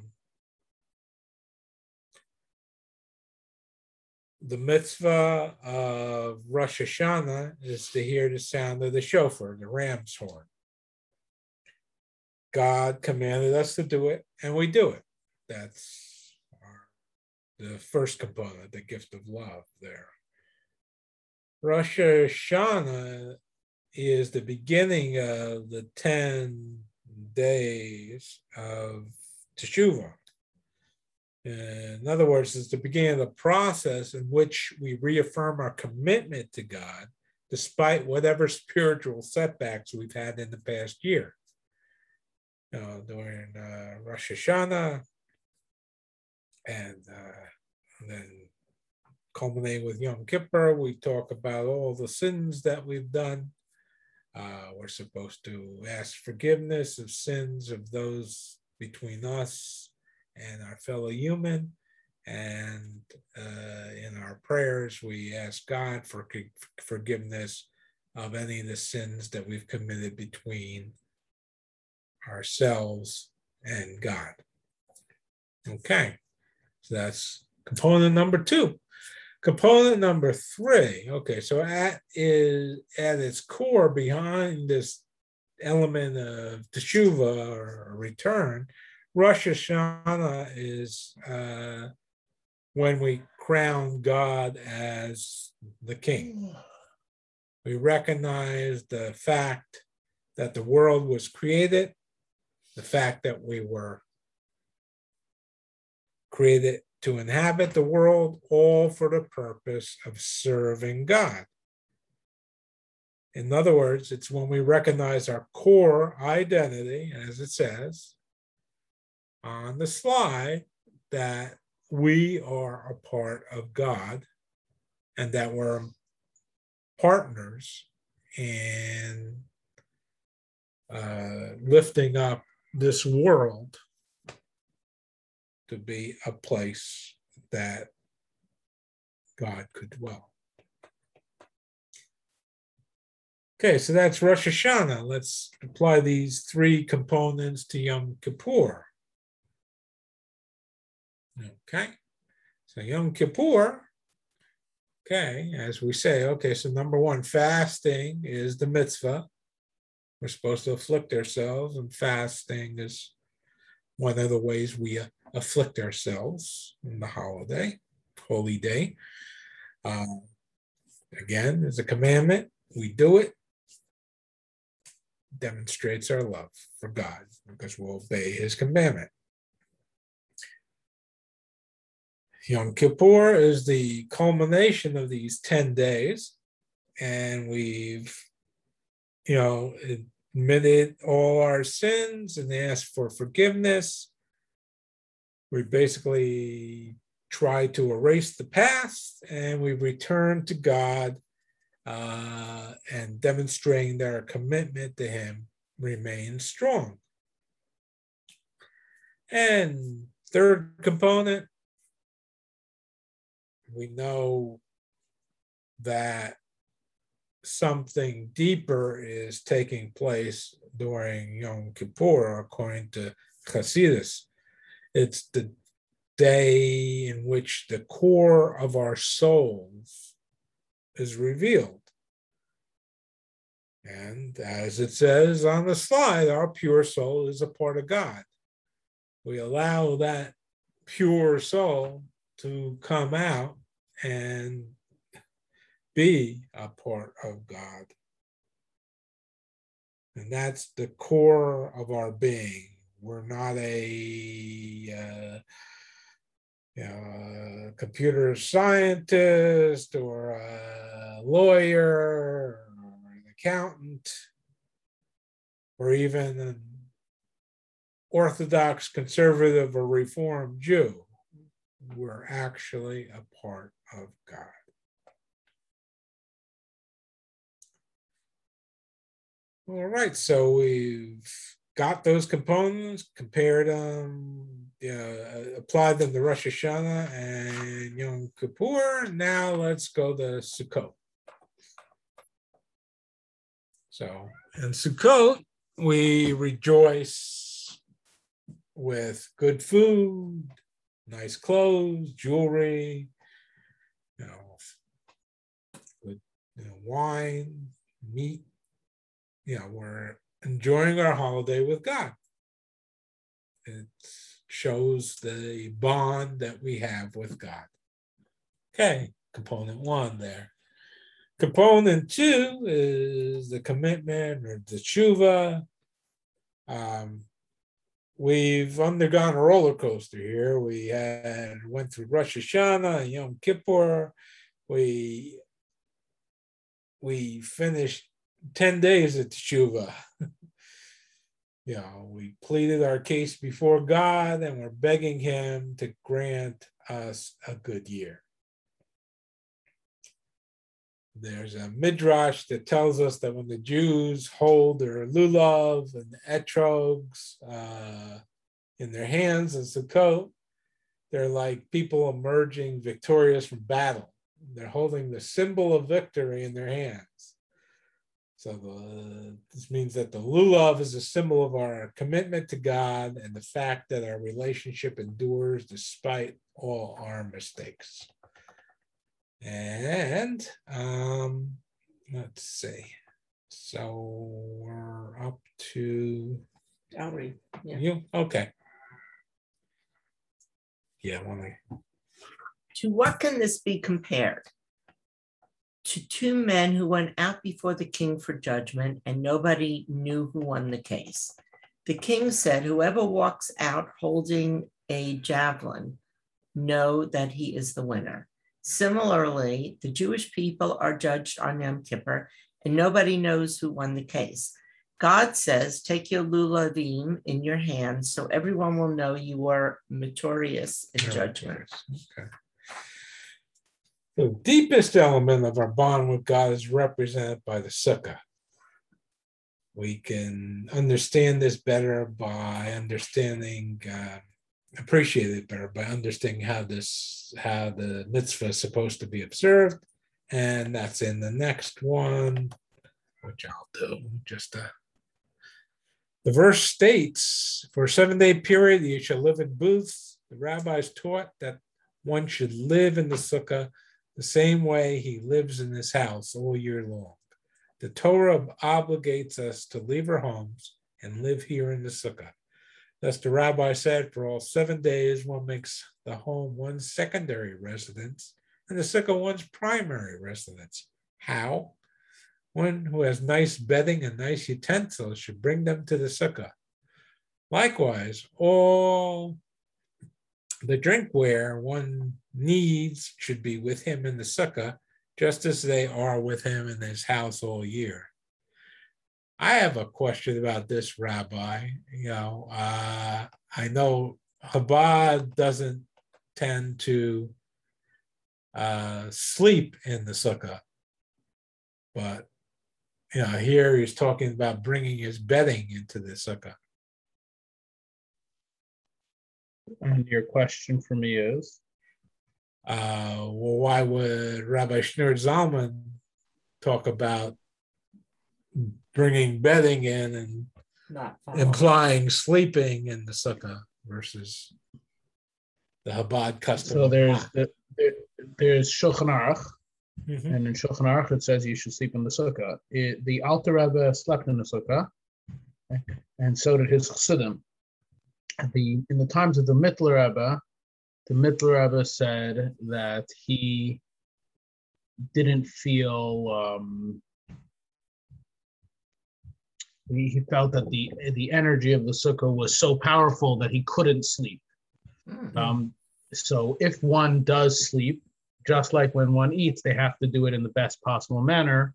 the mitzvah of Rosh Hashanah is to hear the sound of the shofar, the ram's horn. God commanded us to do it, and we do it. That's our, the first component, the gift of love there. Rosh Hashanah is the beginning of the 10 days of Teshuvah. In other words, it's the beginning of the process in which we reaffirm our commitment to God despite whatever spiritual setbacks we've had in the past year. You know, during uh, Rosh Hashanah and, uh, and then culminating with Yom Kippur, we talk about all the sins that we've done. Uh, we're supposed to ask forgiveness of sins of those between us and our fellow human. And uh, in our prayers, we ask God for forgiveness of any of the sins that we've committed between ourselves and God. Okay, so that's component number two. Component number three, okay, so at is at its core behind this element of teshuva or return, Rosh Hashanah is uh, when we crown God as the king. We recognize the fact that the world was created, the fact that we were created to inhabit the world, all for the purpose of serving God. In other words, it's when we recognize our core identity, as it says on the slide, that we are a part of God and that we're partners in uh, lifting up this world to be a place that God could dwell. Okay, so that's Rosh Hashanah. Let's apply these three components to Yom Kippur. Okay, so Yom Kippur, okay, as we say, okay, so number one, fasting is the mitzvah. We're supposed to afflict ourselves, and fasting is one of the ways we afflict ourselves in the holiday, holy day. Uh, again, as a commandment, we do it, demonstrates our love for God because we'll obey his commandment. Yom Kippur is the culmination of these 10 days, and we've, you know, admitted all our sins and asked for forgiveness we basically try to erase the past and we return to God uh, and demonstrating their commitment to him remains strong. And third component, we know that something deeper is taking place during Yom Kippur, according to Hasidus. It's the day in which the core of our souls is revealed. And as it says on the slide, our pure soul is a part of God. We allow that pure soul to come out and be a part of God. And that's the core of our being. We're not a uh, you know, a computer scientist or a lawyer or an accountant or even an Orthodox conservative or Reformed Jew. We're actually a part of God. All right, so we've got those components, compared them, uh, applied them to Rosh Hashanah and Yom Kippur. Now let's go to Sukkot. So in Sukkot, we rejoice with good food, nice clothes, jewelry, you know, good you know, wine, meat, you know, we're enjoying our holiday with God. It shows the bond that we have with God. Okay, component one there. Component two is the commitment or the teshuva. Um, we've undergone a roller coaster here. We had went through Rosh Hashanah and Yom Kippur. We we finished 10 days at Teshuva. you know, we pleaded our case before God and we're begging Him to grant us a good year. There's a midrash that tells us that when the Jews hold their lulav and etrogs uh, in their hands in Sukkot, they're like people emerging victorious from battle. They're holding the symbol of victory in their hands. So the, this means that the lulav is a symbol of our commitment to God and the fact that our relationship endures despite all our mistakes. And um, let's see. So we're up to. I'll read. Yeah. You okay? Yeah. One. To what can this be compared? To two men who went out before the king for judgment, and nobody knew who won the case. The king said, Whoever walks out holding a javelin, know that he is the winner. Similarly, the Jewish people are judged on Yom Kippur, and nobody knows who won the case. God says, Take your lulavim in your hands so everyone will know you are victorious in judgment. Okay. The deepest element of our bond with God is represented by the sukkah. We can understand this better by understanding, uh, appreciate it better by understanding how this, how the mitzvah is supposed to be observed, and that's in the next one, which I'll do just a. The verse states, "For a seven-day period you shall live in booths." The rabbis taught that one should live in the sukkah the same way he lives in this house all year long. The Torah obligates us to leave our homes and live here in the sukkah. Thus, the rabbi said, for all seven days, one makes the home one's secondary residence and the sukkah one's primary residence. How? One who has nice bedding and nice utensils should bring them to the sukkah. Likewise, all the drinkware one needs should be with him in the sukkah, just as they are with him in his house all year. I have a question about this, Rabbi. You know, uh, I know Chabad doesn't tend to uh, sleep in the sukkah. but you know, here he's talking about bringing his bedding into the sukkah. And your question for me is? Uh, well, why would Rabbi Schneur Zalman talk about bringing bedding in and Not implying sleeping in the sukkah versus the Chabad custom? So there's not? the, there, there's Shulchan Aruch, Mhm. and in Shulchan Aruch it says you should sleep in the sukkah. It, the Alter Rebbe slept in the sukkah, and so did his chassidim. The in the times of the Mittler Rebbe, the Mittler Rebbe said that he didn't feel um, he, he felt that the the energy of the sukkah was so powerful that he couldn't sleep. Hmm. Um, so if one does sleep, just like when one eats, they have to do it in the best possible manner.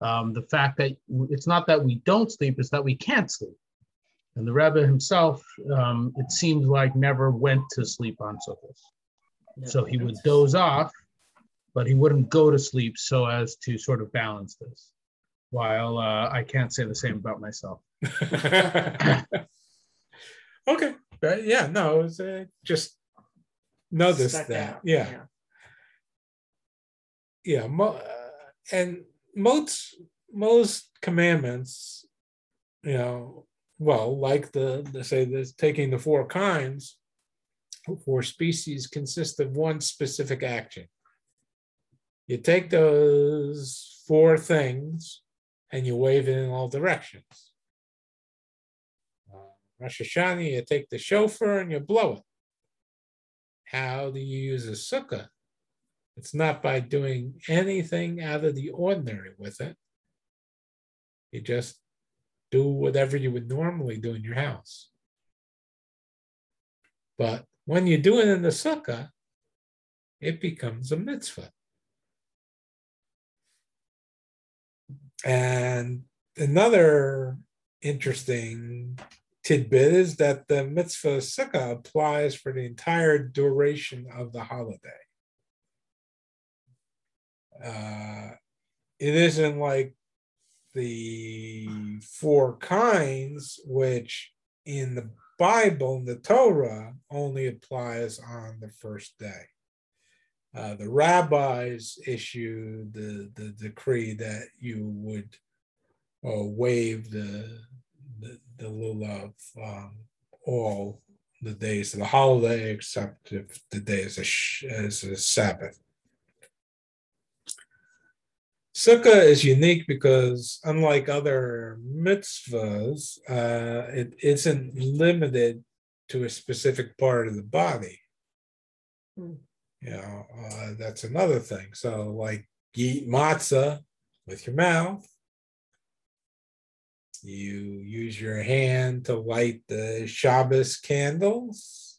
Um, the fact that it's not that we don't sleep, it's that we can't sleep. And the Rebbe himself, um, it seems like never went to sleep on Sukkos. No, So he would doze off, but he wouldn't go to sleep so as to sort of balance this. While uh, I can't say the same about myself. okay, but yeah, no, it was uh, just noticed Stuck that. out, Yeah, yeah, mo- uh, and most most commandments, you know, well, like the say this taking the four kinds, four species consist of one specific action. You take those four things and you wave it in all directions. Uh, Rosh Hashanah, you take the shofar and you blow it. How do you use a sukkah? It's not by doing anything out of the ordinary with it. You just do whatever you would normally do in your house. But when you do it in the sukkah, it becomes a mitzvah. And another interesting tidbit is that the mitzvah sukkah applies for the entire duration of the holiday. Uh, it isn't like the four kinds, which in the Bible, in the Torah, only applies on the first day. Uh, the rabbis issued the, the decree that you would uh, wave the, the, the lulav um, all the days of the holiday except if the day is a, is a Sabbath. Sukkah is unique because, unlike other mitzvahs, uh, it isn't limited to a specific part of the body. Hmm. You know, uh, that's another thing. So, like, you eat matzah with your mouth. You use your hand to light the Shabbos candles.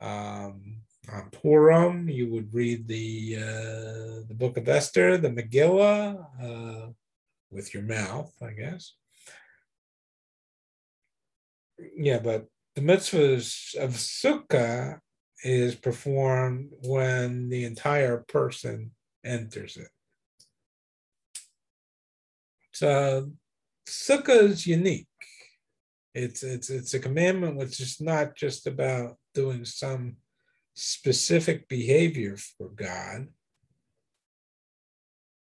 Um, on Purim, you would read the uh, the Book of Esther, the Megillah, uh, with your mouth, I guess. Yeah, but the mitzvahs of Sukkah is performed when the entire person enters it. So Sukkah is unique. It's it's it's a commandment which is not just about doing some specific behavior for God,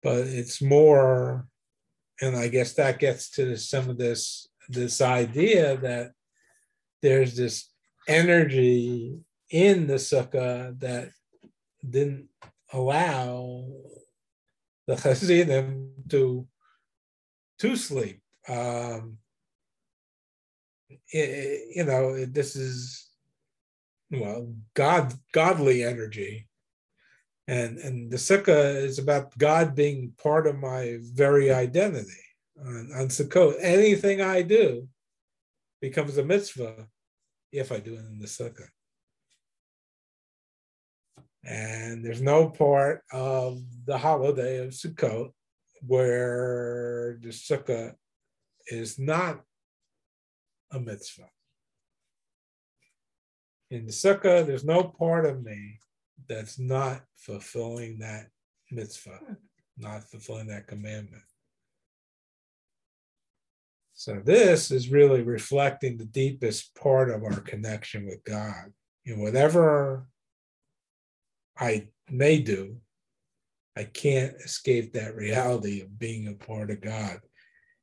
but it's more, and I guess that gets to some of this this idea that there's this energy in the sukkah that didn't allow the Hasidim to to sleep. Um, it- you know, this is well, God, godly energy, and and the sukkah is about God being part of my very identity. On, on Sukkot, anything I do becomes a mitzvah if I do it in the sukkah. And there's no part of the holiday of Sukkot where the sukkah is not a mitzvah. In the sukkah, there's no part of me that's not fulfilling that mitzvah. not fulfilling that commandment. So this is really reflecting the deepest part of our connection with God. Know, whatever I may do, I can't escape that reality of being a part of God.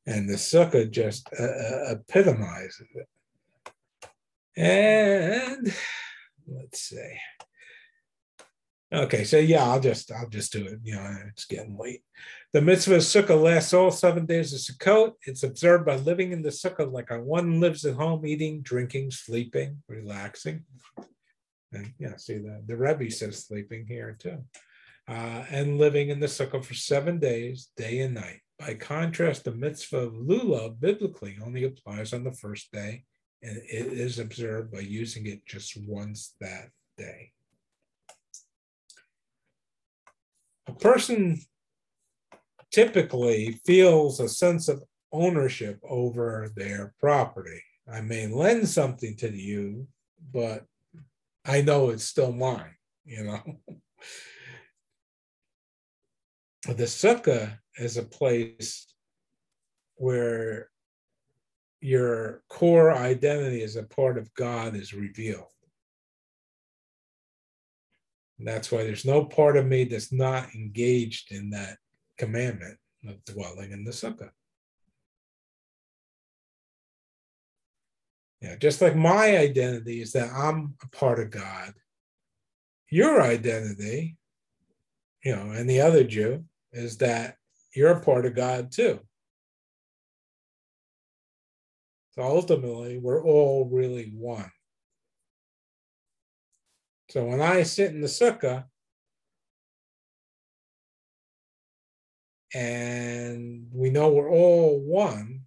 And the sukkah just uh, uh epitomizes it. And let's see. Okay, so yeah, I'll just I'll just do it. You know, it's getting late. The mitzvah of sukkah lasts all seven days of Sukkot. It's observed by living in the sukkah like one lives at home, eating, drinking, sleeping, relaxing. And yeah, see the the Rebbe says sleeping here too, uh, and living in the sukkah for seven days, day and night. By contrast, the mitzvah of lulav biblically only applies on the first day, and it is observed by using it just once that day. a person typically feels a sense of ownership over their property. I may lend something to you, but I know it's still mine, you know. the sukkah is a place where your core identity as a part of God is revealed. And that's why there's no part of me that's not engaged in that commandment of dwelling in the sukkah. Yeah, just like my identity is that I'm a part of God, your identity, you know, and the other Jew is that you're a part of God too. So ultimately, we're all really one. So when I sit in the sukkah and we know we're all one,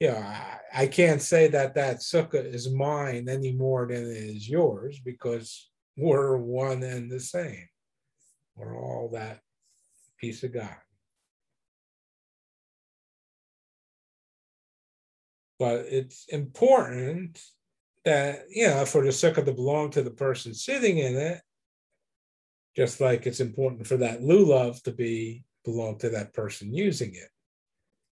you know, I, I can't say that that sukkah is mine any more than it is yours because we're one and the same. We're all that piece of God. But it's important that you know for the sukkah to belong to the person sitting in it just like it's important for that lulav to be belong to that person using it.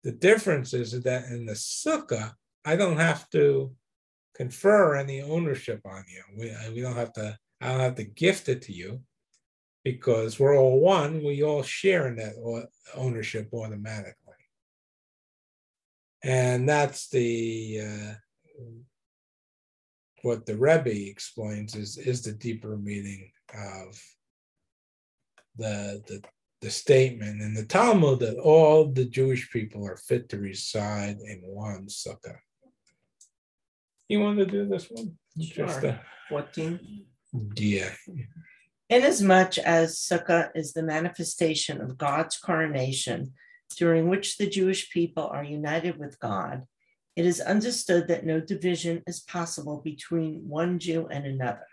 The difference is that in the sukkah i don't have to confer any ownership on you. We, we don't have to i don't have to gift it to you because we're all one. We all share in that ownership automatically and that's the uh, what the Rebbe explains is is the deeper meaning of the the the statement in the Talmud that all the Jewish people are fit to reside in one sukkah. You want to do this one? Sure. Just a, 14. Yeah. Inasmuch as sukkah is the manifestation of God's coronation, during which the Jewish people are united with God, it is understood that no division is possible between one Jew and another.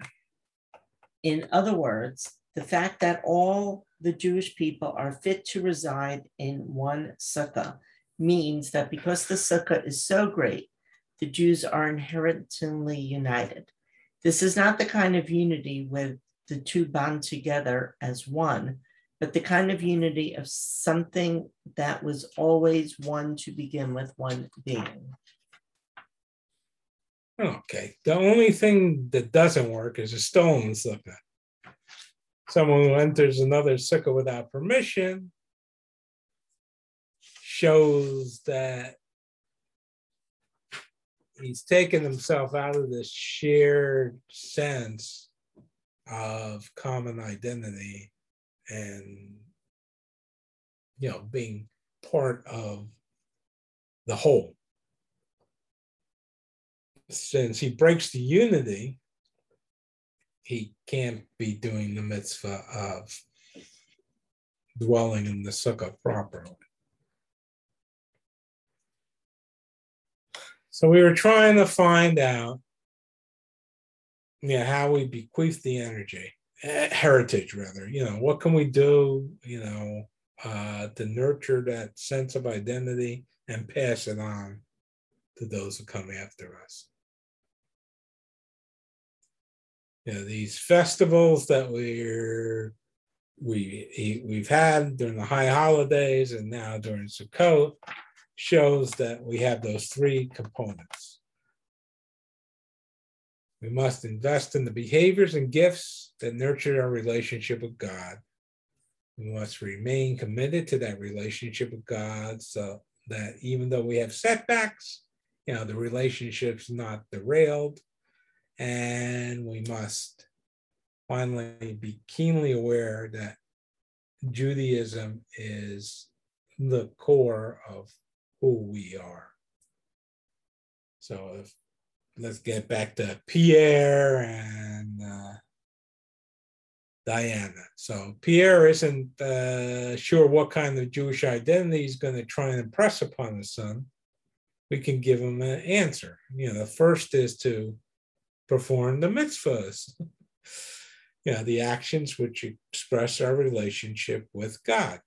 In other words, the fact that all the Jewish people are fit to reside in one sukkah means that because the sukkah is so great, the Jews are inherently united. This is not the kind of unity with the two bound together as one, but the kind of unity of something that was always one to begin with, one being. Okay. The only thing that doesn't work is a stolen sukkah. Someone who enters another sukkah without permission shows that he's taken himself out of this shared sense of common identity and you know being part of the whole since he breaks the unity, he can't be doing the mitzvah of dwelling in the sukkah properly. So we were trying to find out yeah, how we bequeath the energy, heritage rather. You know, what can we do, you know, uh, to nurture that sense of identity and pass it on to those who come after us you know, these festivals that we're we we've had during the high holidays and now during Sukkot shows that we have those three components. We must invest in the behaviors and gifts that nurtured our relationship with God. We must remain committed to that relationship with God so that even though we have setbacks, you know, the relationship's not derailed. And we must finally be keenly aware that Judaism is the core of who we are. So if, let's get back to Pierre and uh, Diana. So Pierre isn't uh, sure what kind of Jewish identity he's going to try and impress upon his son. We can give him an answer. You know, the first is to perform the mitzvahs. you know, the actions which express our relationship with God.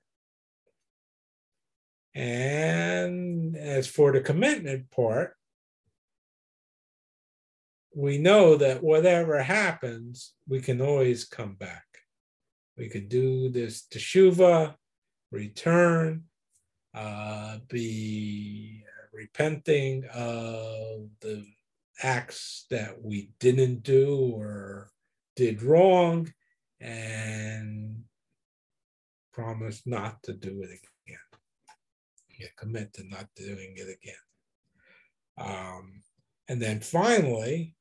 And as for the commitment part, we know that whatever happens, we can always come back. We could do this teshuva, return, uh, be repenting of the acts that we didn't do or did wrong and promise not to do it again. Yeah, commit to not doing it again. Um, and then finally,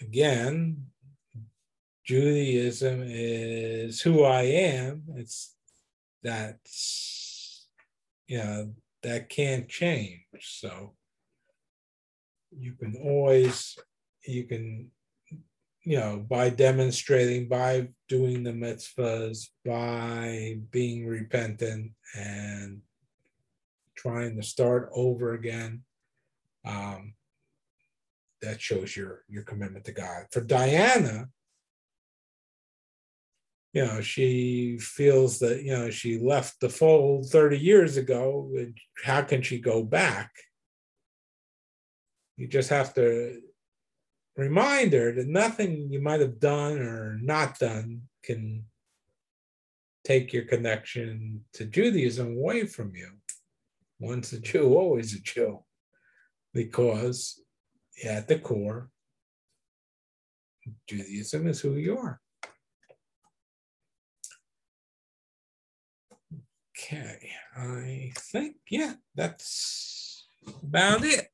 again, Judaism is who I am. It's that's you know that can't change. So you can always you can you know by demonstrating by doing the mitzvahs by being repentant and trying to start over again um, that shows your your commitment to god for diana you know she feels that you know she left the fold 30 years ago how can she go back you just have to remind her that nothing you might have done or not done can take your connection to Judaism away from you. Once a Jew, always a Jew. Because at the core, Judaism is who you are. Okay, I think, yeah, that's about it.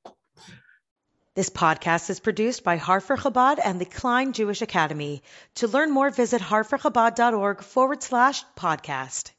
This podcast is produced by Harfer Chabad and the Klein Jewish Academy. To learn more, visit harferchabad.org forward slash podcast.